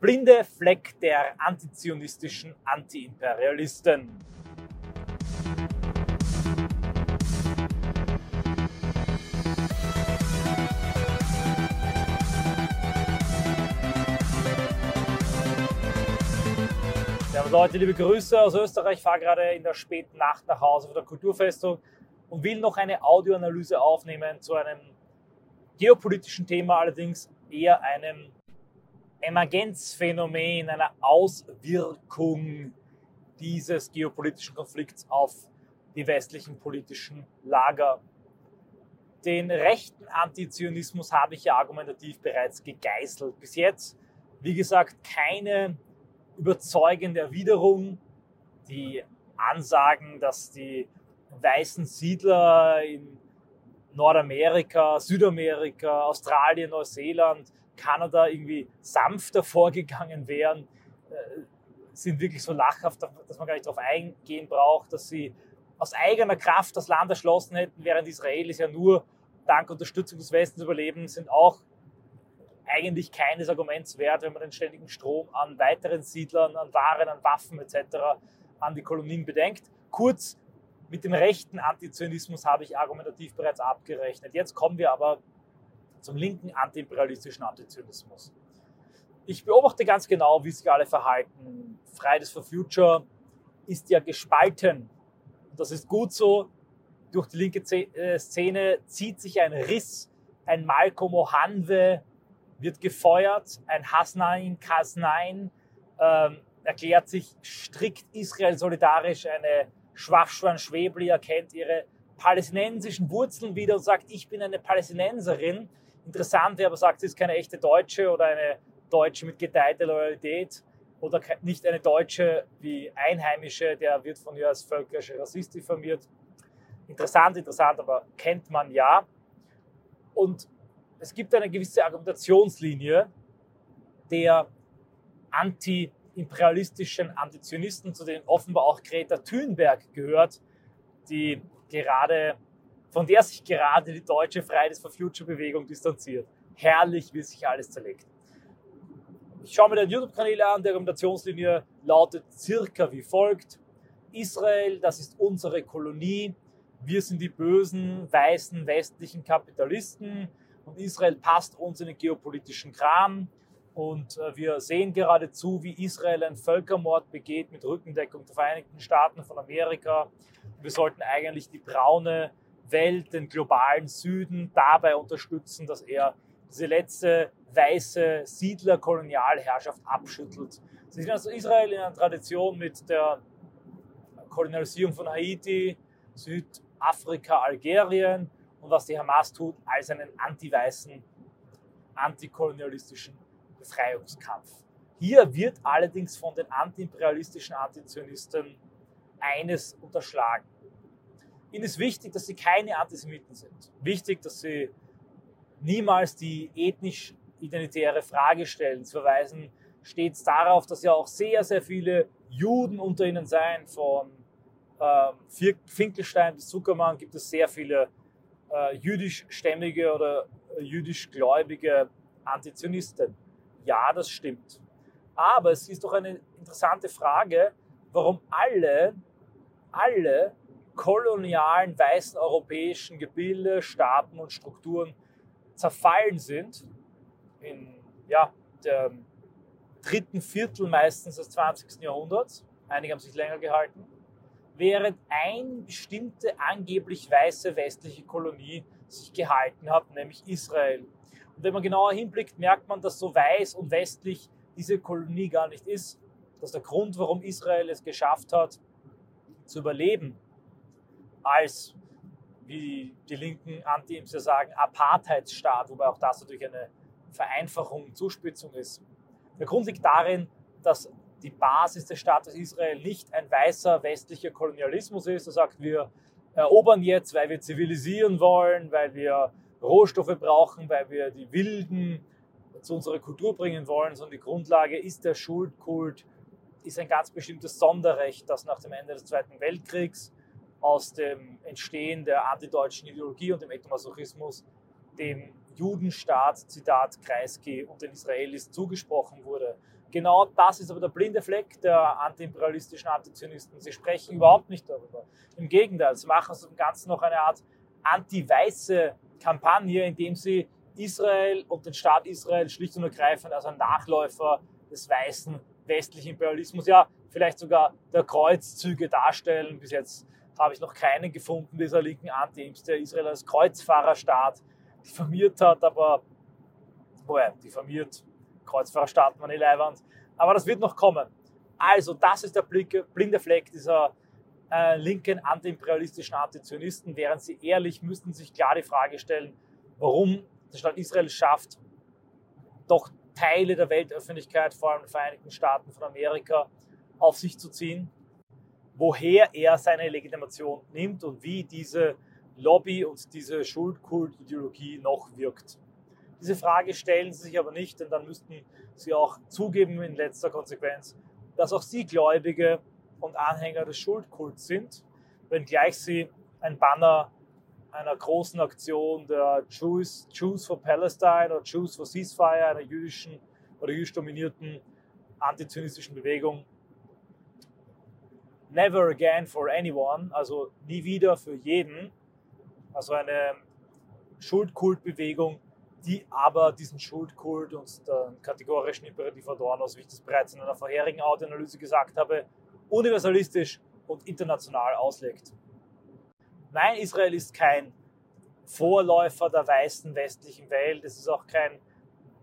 blinde Fleck der antizionistischen Antiimperialisten. Servus Leute, liebe Grüße aus Österreich. Ich fahre gerade in der späten Nacht nach Hause von der Kulturfestung und will noch eine Audioanalyse aufnehmen zu einem geopolitischen Thema, allerdings eher einem Emergenzphänomen, einer Auswirkung dieses geopolitischen Konflikts auf die westlichen politischen Lager. Den rechten Antizionismus habe ich ja argumentativ bereits gegeißelt. Bis jetzt, wie gesagt, keine überzeugende Erwiderung. Die Ansagen, dass die weißen Siedler in Nordamerika, Südamerika, Australien, Neuseeland Kanada irgendwie sanfter vorgegangen wären, äh, sind wirklich so lachhaft, dass man gar nicht darauf eingehen braucht, dass sie aus eigener Kraft das Land erschlossen hätten, während Israelis ja nur dank Unterstützung des Westens überleben, sind auch eigentlich keines Arguments wert, wenn man den ständigen Strom an weiteren Siedlern, an Waren, an Waffen etc. an die Kolonien bedenkt. Kurz, mit dem rechten Antizionismus habe ich argumentativ bereits abgerechnet. Jetzt kommen wir aber zum linken antiimperialistischen Antizionismus. Ich beobachte ganz genau, wie sich alle verhalten. Fridays for Future ist ja gespalten. Das ist gut so. Durch die linke äh, Szene zieht sich ein Riss. Ein Malcolm Ohanwe wird gefeuert. Ein Hasnain Kasnain ähm, erklärt sich strikt Israel solidarisch. Eine Schwachschwan Schwebli erkennt ihre palästinensischen Wurzeln wieder und sagt, ich bin eine Palästinenserin interessant wäre, aber sagt, sie ist keine echte Deutsche oder eine Deutsche mit geteilter Loyalität oder nicht eine Deutsche wie Einheimische, der wird von ihr als völkische Rassist diffamiert. Interessant, interessant, aber kennt man ja. Und es gibt eine gewisse Argumentationslinie der anti-imperialistischen Antizionisten, zu denen offenbar auch Greta Thunberg gehört, die gerade von der sich gerade die deutsche Fridays for Future Bewegung distanziert. Herrlich, wie sich alles zerlegt. Ich schaue mir den YouTube-Kanal an, die Argumentationslinie lautet circa wie folgt. Israel, das ist unsere Kolonie. Wir sind die bösen, weißen, westlichen Kapitalisten und Israel passt uns in den geopolitischen Kram. Und äh, wir sehen gerade zu, wie Israel einen Völkermord begeht mit Rückendeckung der Vereinigten Staaten von Amerika. Wir sollten eigentlich die braune Welt, den globalen Süden dabei unterstützen, dass er diese letzte weiße Siedler-Kolonialherrschaft abschüttelt. Sie sind also Israel in einer Tradition mit der Kolonialisierung von Haiti, Südafrika, Algerien und was die Hamas tut, als einen anti-weißen, antikolonialistischen Befreiungskampf. Hier wird allerdings von den antiimperialistischen Antizionisten eines unterschlagen. Ihnen ist wichtig, dass sie keine Antisemiten sind. Wichtig, dass sie niemals die ethnisch-identitäre Frage stellen. Sie verweisen stets darauf, dass ja auch sehr, sehr viele Juden unter ihnen seien. Von ähm, Finkelstein bis Zuckermann gibt es sehr viele äh, jüdischstämmige oder äh, jüdischgläubige Antizionisten. Ja, das stimmt. Aber es ist doch eine interessante Frage, warum alle, alle kolonialen weißen europäischen Gebilde, Staaten und Strukturen zerfallen sind, in ja, dem dritten Viertel meistens des 20. Jahrhunderts, einige haben sich länger gehalten, während ein bestimmte angeblich weiße westliche Kolonie sich gehalten hat, nämlich Israel. Und wenn man genauer hinblickt, merkt man, dass so weiß und westlich diese Kolonie gar nicht ist. Dass der Grund, warum Israel es geschafft hat, zu überleben, als, wie die linken Anti-Imps ja sagen, Apartheidsstaat, wobei auch das natürlich eine Vereinfachung, Zuspitzung ist. Der Grund liegt darin, dass die Basis des Staates Israel nicht ein weißer westlicher Kolonialismus ist. Er sagt, wir erobern jetzt, weil wir zivilisieren wollen, weil wir Rohstoffe brauchen, weil wir die Wilden zu unserer Kultur bringen wollen, sondern die Grundlage ist der Schuldkult, ist ein ganz bestimmtes Sonderrecht, das nach dem Ende des Zweiten Weltkriegs aus dem Entstehen der antideutschen Ideologie und dem Ethnomasochismus dem Judenstaat, Zitat Kreisky, und den Israelis zugesprochen wurde. Genau das ist aber der blinde Fleck der antiimperialistischen Antizionisten. Sie sprechen überhaupt nicht darüber. Im Gegenteil, sie machen aus dem Ganzen noch eine Art anti-weiße Kampagne, indem sie Israel und den Staat Israel schlicht und ergreifend als ein Nachläufer des weißen westlichen Imperialismus, ja, vielleicht sogar der Kreuzzüge darstellen. Bis jetzt habe ich noch keinen gefunden, dieser linken Anti-Imps, der Israel als Kreuzfahrerstaat diffamiert hat, aber, ja, diffamiert, Kreuzfahrerstaat, meine Leihwand. Aber das wird noch kommen. Also, das ist der blinde Fleck dieser äh, linken antiimperialistischen Antizionisten, während sie ehrlich müssten sich klar die Frage stellen, warum der Staat Israel schafft, doch Teile der Weltöffentlichkeit, vor allem den Vereinigten Staaten von Amerika, auf sich zu ziehen, woher er seine Legitimation nimmt und wie diese Lobby und diese Schuldkult-Ideologie noch wirkt. Diese Frage stellen sie sich aber nicht, denn dann müssten sie auch zugeben in letzter Konsequenz, dass auch sie Gläubige und Anhänger des Schuldkults sind, wenngleich sie ein Banner einer großen Aktion der Jews, Jews for Palestine oder Jews for Ceasefire, einer jüdischen oder jüdisch dominierten antizionistischen Bewegung. Never again for anyone, also nie wieder für jeden. Also eine Schuldkultbewegung, die aber diesen Schuldkult und den kategorischen Imperativ Adornos, wie ich das bereits in einer vorherigen Audioanalyse gesagt habe, universalistisch und international auslegt. Nein, Israel ist kein Vorläufer der weißen westlichen Welt. Es ist auch kein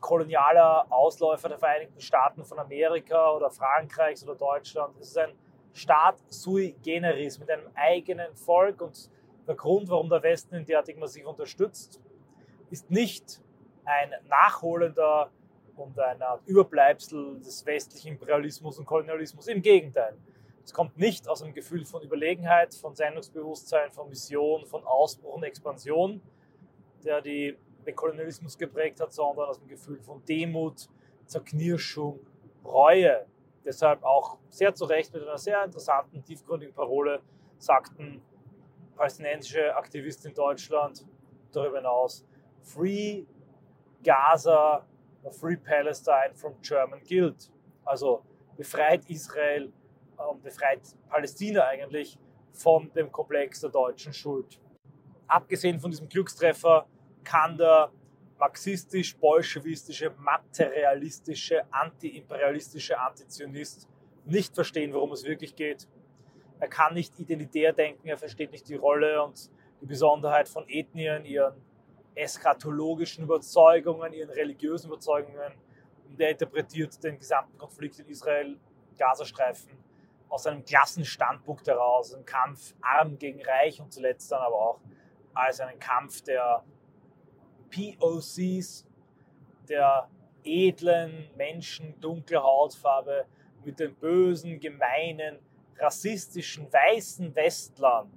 kolonialer Ausläufer der Vereinigten Staaten von Amerika oder Frankreichs oder Deutschland. Es ist ein Staat sui generis mit einem eigenen Volk und der Grund, warum der Westen ihn derartig massiv unterstützt, ist nicht ein nachholender und ein Überbleibsel des westlichen Imperialismus und Kolonialismus. Im Gegenteil. Es kommt nicht aus einem Gefühl von Überlegenheit, von Sendungsbewusstsein, von Mission, von Ausbruch und Expansion, der die, den Kolonialismus geprägt hat, sondern aus dem Gefühl von Demut, Zerknirschung, Reue. Deshalb auch sehr zu Recht mit einer sehr interessanten, tiefgründigen Parole sagten palästinensische Aktivisten in Deutschland darüber hinaus, Free Gaza, Free Palestine from German Guilt. Also befreit Israel ähm, befreit Palästina eigentlich von dem Komplex der deutschen Schuld. Abgesehen von diesem Glückstreffer kann der marxistisch-bolschewistische, materialistische, antiimperialistische Antizionist nicht verstehen, worum es wirklich geht. Er kann nicht identitär denken, er versteht nicht die Rolle und die Besonderheit von Ethnien, ihren eschatologischen Überzeugungen, ihren religiösen Überzeugungen. Und er interpretiert den gesamten Konflikt in Israel, Gazastreifen aus einem Klassenstandpunkt heraus, ein Kampf arm gegen reich und zuletzt dann aber auch als einen Kampf der POCs, der edlen Menschen dunkler Hautfarbe mit den bösen, gemeinen, rassistischen, weißen Westlern,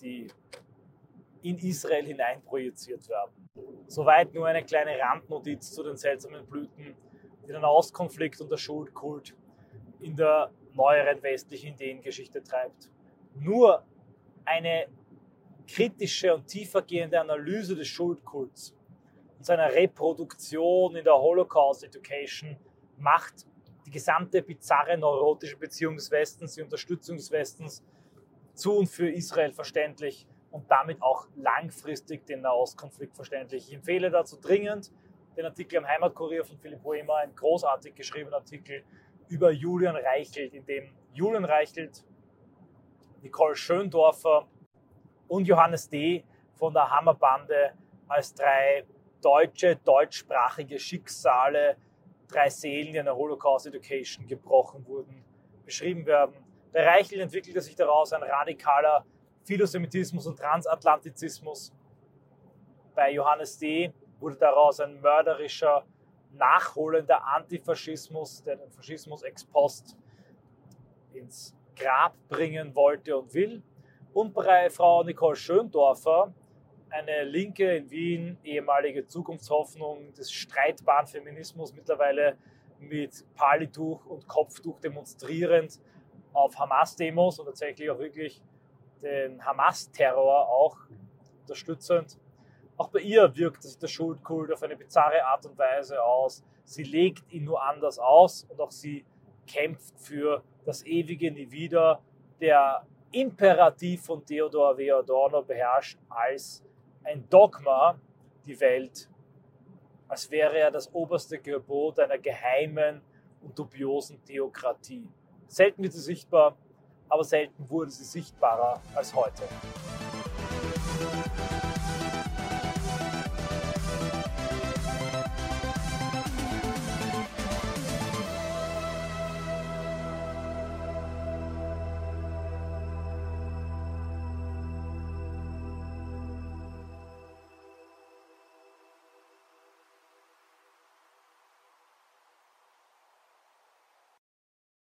die in Israel hineinprojiziert werden. Soweit nur eine kleine Randnotiz zu den seltsamen Blüten, die den Auskonflikt und der Schuldkult in der neueren westlichen Ideengeschichte treibt. Nur eine kritische und tiefergehende Analyse des Schuldkults und seiner Reproduktion in der Holocaust Education macht die gesamte bizarre neurotische Beziehung des Westens, die Unterstützung des Westens zu und für Israel verständlich und damit auch langfristig den Nahostkonflikt verständlich. Ich empfehle dazu dringend den Artikel am Heimatkurier von Philipp Boehmer, ein großartig geschriebener Artikel über Julian Reichelt, in dem Julian Reichelt, Nicole Schöndorfer und Johannes D. von der Hammerbande als drei deutsche, deutschsprachige Schicksale, drei Seelen, die in der Holocaust Education gebrochen wurden, beschrieben werden. Der Reichelt entwickelte sich daraus ein radikaler Philosemitismus und Transatlantizismus. Bei Johannes D. wurde daraus ein mörderischer nachholender Antifaschismus, der den Faschismus ex post ins Grab bringen wollte und will. Und bei Frau Nicole Schöndorfer, eine Linke in Wien, ehemalige Zukunftshoffnung des streitbaren Feminismus, mittlerweile mit Palituch und Kopftuch demonstrierend auf Hamas-Demos und tatsächlich auch wirklich den Hamas-Terror auch unterstützend. Auch bei ihr wirkt sich der Schuldkult auf eine bizarre Art und Weise aus. Sie legt ihn nur anders aus und auch sie kämpft für das ewige Nie wieder. Der Imperativ von Theodor W. Adorno beherrscht als ein Dogma die Welt, als wäre er das oberste Gebot einer geheimen und dubiosen Theokratie. Selten wird sie sichtbar, aber selten wurde sie sichtbarer als heute.